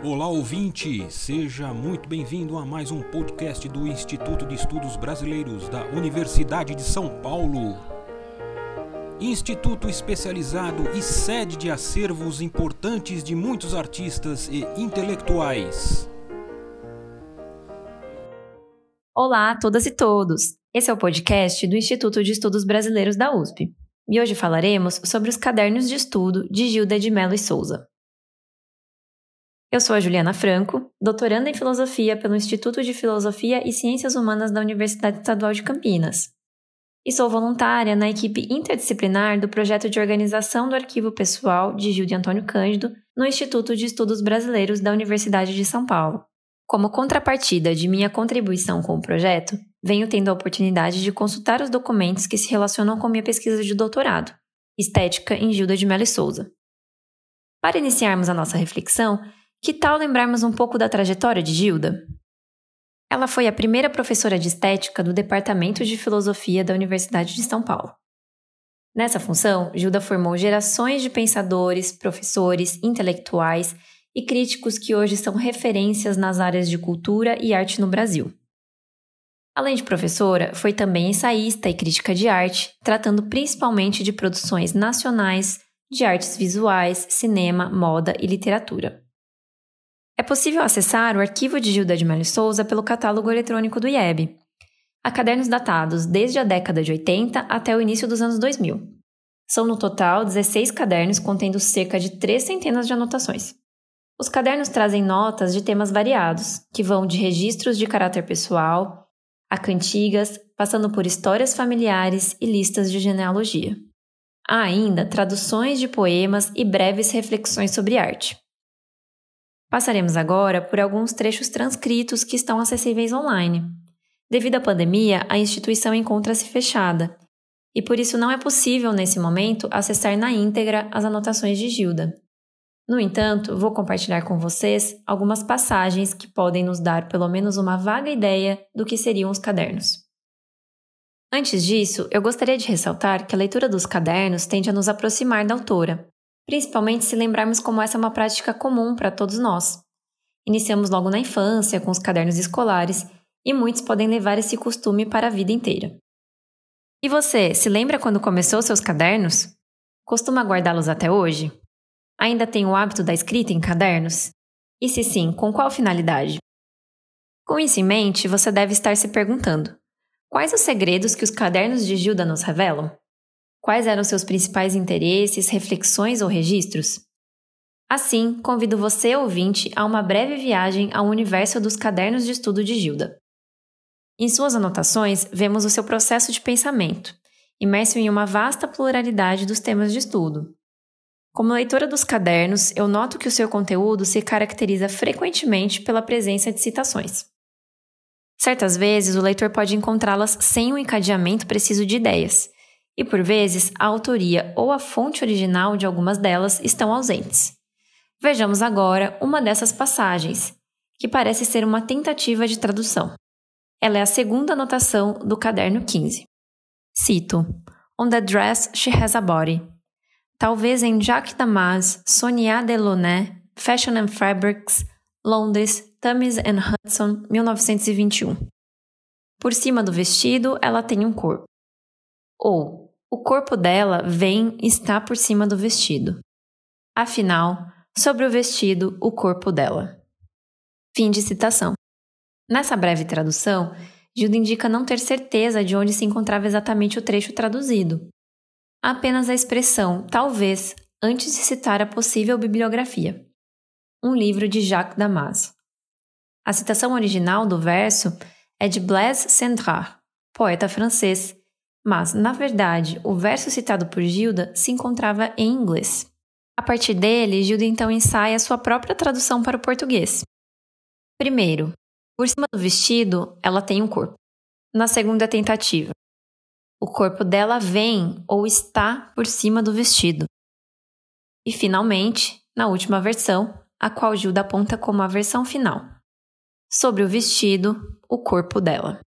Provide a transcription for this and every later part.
Olá, ouvinte! Seja muito bem-vindo a mais um podcast do Instituto de Estudos Brasileiros da Universidade de São Paulo. Instituto especializado e sede de acervos importantes de muitos artistas e intelectuais. Olá a todas e todos! Esse é o podcast do Instituto de Estudos Brasileiros da USP. E hoje falaremos sobre os cadernos de estudo de Gilda de Mello e Souza. Eu sou a Juliana Franco, doutoranda em filosofia pelo Instituto de Filosofia e Ciências Humanas da Universidade Estadual de Campinas. E sou voluntária na equipe interdisciplinar do projeto de organização do arquivo pessoal de Gil de Antônio Cândido no Instituto de Estudos Brasileiros da Universidade de São Paulo. Como contrapartida de minha contribuição com o projeto, venho tendo a oportunidade de consultar os documentos que se relacionam com minha pesquisa de doutorado, Estética em Gilda de Mello e Souza. Para iniciarmos a nossa reflexão, que tal lembrarmos um pouco da trajetória de Gilda? Ela foi a primeira professora de estética do Departamento de Filosofia da Universidade de São Paulo. Nessa função, Gilda formou gerações de pensadores, professores, intelectuais e críticos que hoje são referências nas áreas de cultura e arte no Brasil. Além de professora, foi também ensaísta e crítica de arte, tratando principalmente de produções nacionais de artes visuais, cinema, moda e literatura. É possível acessar o arquivo de Gilda de Mello Souza pelo catálogo eletrônico do IEB. Há cadernos datados desde a década de 80 até o início dos anos 2000. São no total 16 cadernos contendo cerca de três centenas de anotações. Os cadernos trazem notas de temas variados, que vão de registros de caráter pessoal a cantigas, passando por histórias familiares e listas de genealogia. Há ainda traduções de poemas e breves reflexões sobre arte. Passaremos agora por alguns trechos transcritos que estão acessíveis online. Devido à pandemia, a instituição encontra-se fechada e por isso não é possível, nesse momento, acessar na íntegra as anotações de Gilda. No entanto, vou compartilhar com vocês algumas passagens que podem nos dar pelo menos uma vaga ideia do que seriam os cadernos. Antes disso, eu gostaria de ressaltar que a leitura dos cadernos tende a nos aproximar da autora, principalmente se lembrarmos como essa é uma prática comum para todos nós. Iniciamos logo na infância com os cadernos escolares e muitos podem levar esse costume para a vida inteira. E você, se lembra quando começou seus cadernos? Costuma guardá-los até hoje? Ainda tem o hábito da escrita em cadernos? E se sim, com qual finalidade? Com isso em mente, você deve estar se perguntando: quais os segredos que os cadernos de Gilda nos revelam? Quais eram seus principais interesses, reflexões ou registros? Assim, convido você, ouvinte, a uma breve viagem ao universo dos cadernos de estudo de Gilda. Em suas anotações, vemos o seu processo de pensamento, imerso em uma vasta pluralidade dos temas de estudo. Como leitora dos cadernos, eu noto que o seu conteúdo se caracteriza frequentemente pela presença de citações. Certas vezes, o leitor pode encontrá-las sem um encadeamento preciso de ideias, e por vezes a autoria ou a fonte original de algumas delas estão ausentes. Vejamos agora uma dessas passagens, que parece ser uma tentativa de tradução. Ela é a segunda anotação do caderno 15. Cito: On the dress she has a body. Talvez em Jacques Damas, Sonia Delaunay, Fashion and Fabrics, Londres, Thames and Hudson, 1921. Por cima do vestido, ela tem um corpo. Ou o corpo dela vem está por cima do vestido. Afinal, sobre o vestido, o corpo dela. Fim de citação. Nessa breve tradução, Gilda indica não ter certeza de onde se encontrava exatamente o trecho traduzido. Apenas a expressão talvez antes de citar a possível bibliografia. Um livro de Jacques Damas. A citação original do verso é de Blaise Cendrars, poeta francês, mas, na verdade, o verso citado por Gilda se encontrava em inglês. A partir dele, Gilda então ensaia sua própria tradução para o português. Primeiro, por cima do vestido, ela tem um corpo. Na segunda tentativa, o corpo dela vem ou está por cima do vestido. E finalmente, na última versão, a qual Gilda aponta como a versão final. Sobre o vestido, o corpo dela.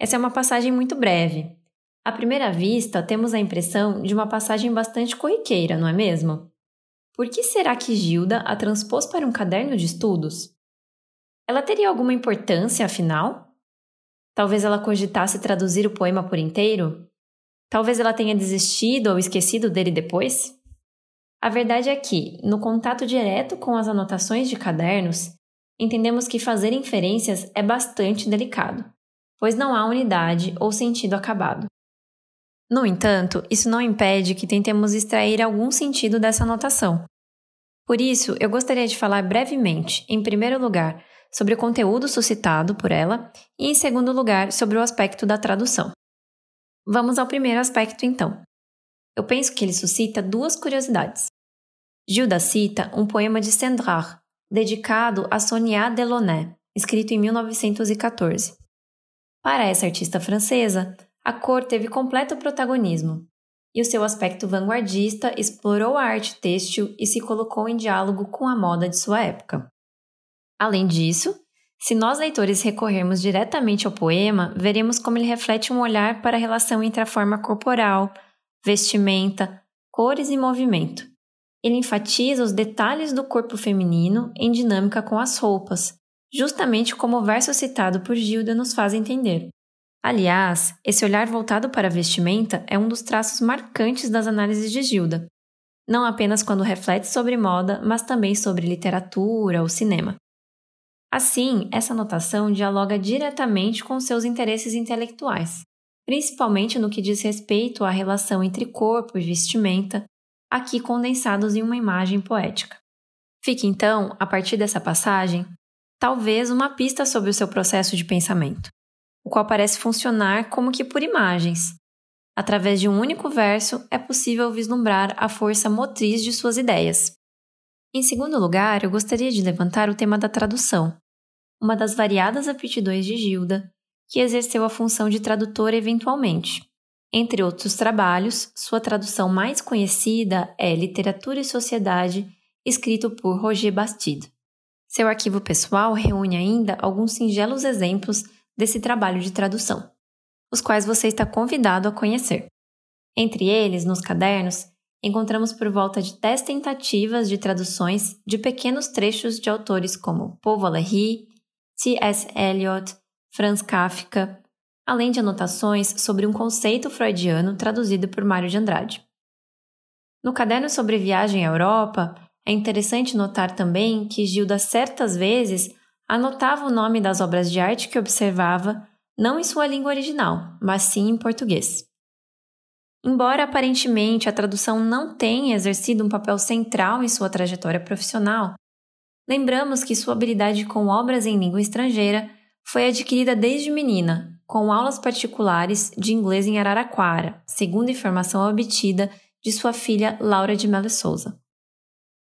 Essa é uma passagem muito breve, à primeira vista, temos a impressão de uma passagem bastante corriqueira, não é mesmo? por que será que Gilda a transpôs para um caderno de estudos? Ela teria alguma importância, afinal? Talvez ela cogitasse traduzir o poema por inteiro? Talvez ela tenha desistido ou esquecido dele depois? A verdade é que, no contato direto com as anotações de cadernos, entendemos que fazer inferências é bastante delicado, pois não há unidade ou sentido acabado. No entanto, isso não impede que tentemos extrair algum sentido dessa anotação. Por isso, eu gostaria de falar brevemente, em primeiro lugar, sobre o conteúdo suscitado por ela e, em segundo lugar, sobre o aspecto da tradução. Vamos ao primeiro aspecto, então. Eu penso que ele suscita duas curiosidades. Gilda cita um poema de Sandrard, dedicado a Sonia Delaunay, escrito em 1914. Para essa artista francesa, a cor teve completo protagonismo, e o seu aspecto vanguardista explorou a arte têxtil e se colocou em diálogo com a moda de sua época. Além disso, se nós leitores recorrermos diretamente ao poema, veremos como ele reflete um olhar para a relação entre a forma corporal, vestimenta, cores e movimento. Ele enfatiza os detalhes do corpo feminino em dinâmica com as roupas, justamente como o verso citado por Gilda nos faz entender. Aliás, esse olhar voltado para a vestimenta é um dos traços marcantes das análises de Gilda, não apenas quando reflete sobre moda, mas também sobre literatura ou cinema. Assim, essa notação dialoga diretamente com seus interesses intelectuais, principalmente no que diz respeito à relação entre corpo e vestimenta, aqui condensados em uma imagem poética. Fique então, a partir dessa passagem, talvez uma pista sobre o seu processo de pensamento o qual parece funcionar como que por imagens. Através de um único verso, é possível vislumbrar a força motriz de suas ideias. Em segundo lugar, eu gostaria de levantar o tema da tradução, uma das variadas aptidões de Gilda, que exerceu a função de tradutora eventualmente. Entre outros trabalhos, sua tradução mais conhecida é Literatura e Sociedade, escrito por Roger Bastide. Seu arquivo pessoal reúne ainda alguns singelos exemplos desse trabalho de tradução, os quais você está convidado a conhecer. Entre eles, nos cadernos, encontramos por volta de 10 tentativas de traduções de pequenos trechos de autores como Paul Valéry, T.S. Eliot, Franz Kafka, além de anotações sobre um conceito freudiano traduzido por Mário de Andrade. No caderno sobre viagem à Europa, é interessante notar também que Gilda certas vezes anotava o nome das obras de arte que observava, não em sua língua original, mas sim em português. Embora aparentemente a tradução não tenha exercido um papel central em sua trajetória profissional, lembramos que sua habilidade com obras em língua estrangeira foi adquirida desde menina, com aulas particulares de inglês em Araraquara, segundo informação obtida de sua filha Laura de Melo Souza.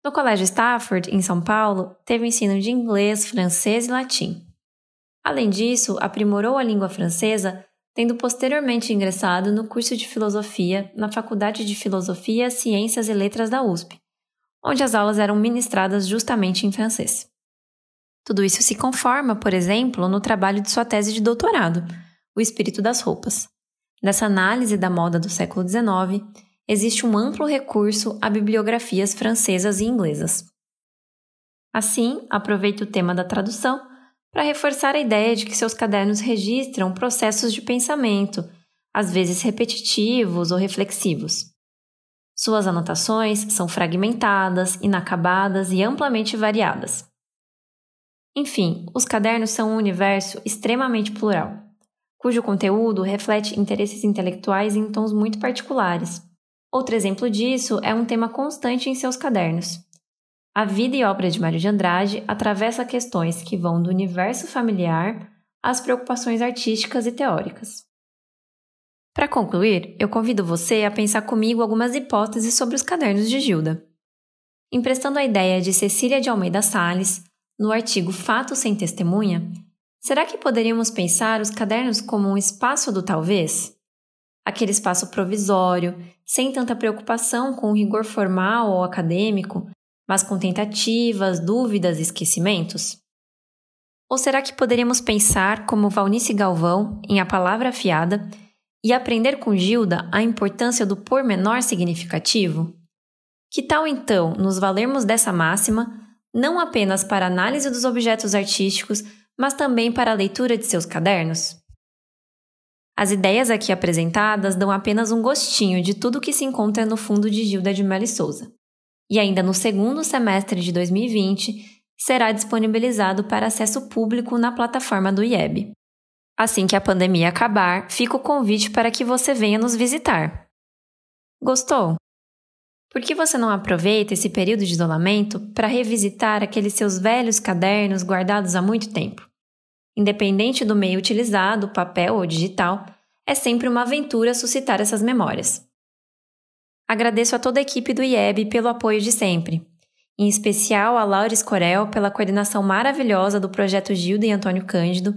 No Colégio Stafford, em São Paulo, teve ensino de inglês, francês e latim. Além disso, aprimorou a língua francesa, tendo posteriormente ingressado no curso de filosofia na Faculdade de Filosofia, Ciências e Letras da USP, onde as aulas eram ministradas justamente em francês. Tudo isso se conforma, por exemplo, no trabalho de sua tese de doutorado, O Espírito das Roupas. Nessa análise da moda do século XIX, existe um amplo recurso a bibliografias francesas e inglesas. Assim, aproveite o tema da tradução para reforçar a ideia de que seus cadernos registram processos de pensamento, às vezes repetitivos ou reflexivos. Suas anotações são fragmentadas, inacabadas e amplamente variadas. Enfim, os cadernos são um universo extremamente plural, cujo conteúdo reflete interesses intelectuais em tons muito particulares Outro exemplo disso é um tema constante em seus cadernos. A vida e obra de Mário de Andrade atravessa questões que vão do universo familiar às preocupações artísticas e teóricas. Para concluir, eu convido você a pensar comigo algumas hipóteses sobre os cadernos de Gilda. Emprestando a ideia de Cecília de Almeida Sales, no artigo Fato sem Testemunha, será que poderíamos pensar os cadernos como um espaço do talvez? Aquele espaço provisório, sem tanta preocupação com o rigor formal ou acadêmico, mas com tentativas, dúvidas e esquecimentos? Ou será que poderíamos pensar como Valnice Galvão em A Palavra Afiada e aprender com Gilda a importância do pormenor significativo? Que tal então nos valermos dessa máxima, não apenas para análise dos objetos artísticos, mas também para a leitura de seus cadernos? As ideias aqui apresentadas dão apenas um gostinho de tudo que se encontra no fundo de Gilda de Mello Souza. E ainda no segundo semestre de 2020, será disponibilizado para acesso público na plataforma do IEB. Assim que a pandemia acabar, fica o convite para que você venha nos visitar. Gostou? Por que você não aproveita esse período de isolamento para revisitar aqueles seus velhos cadernos guardados há muito tempo? Independente do meio utilizado, papel ou digital, é sempre uma aventura suscitar essas memórias. Agradeço a toda a equipe do IEB pelo apoio de sempre, em especial a Laura Escorel pela coordenação maravilhosa do projeto Gilda e Antônio Cândido,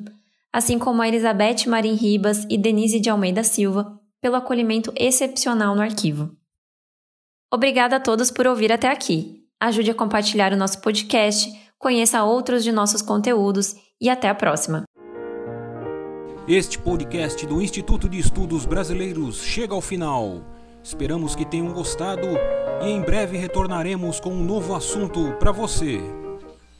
assim como a Elizabeth Marim Ribas e Denise de Almeida Silva pelo acolhimento excepcional no arquivo. Obrigada a todos por ouvir até aqui. Ajude a compartilhar o nosso podcast, conheça outros de nossos conteúdos e até a próxima. Este podcast do Instituto de Estudos Brasileiros chega ao final. Esperamos que tenham gostado e em breve retornaremos com um novo assunto para você.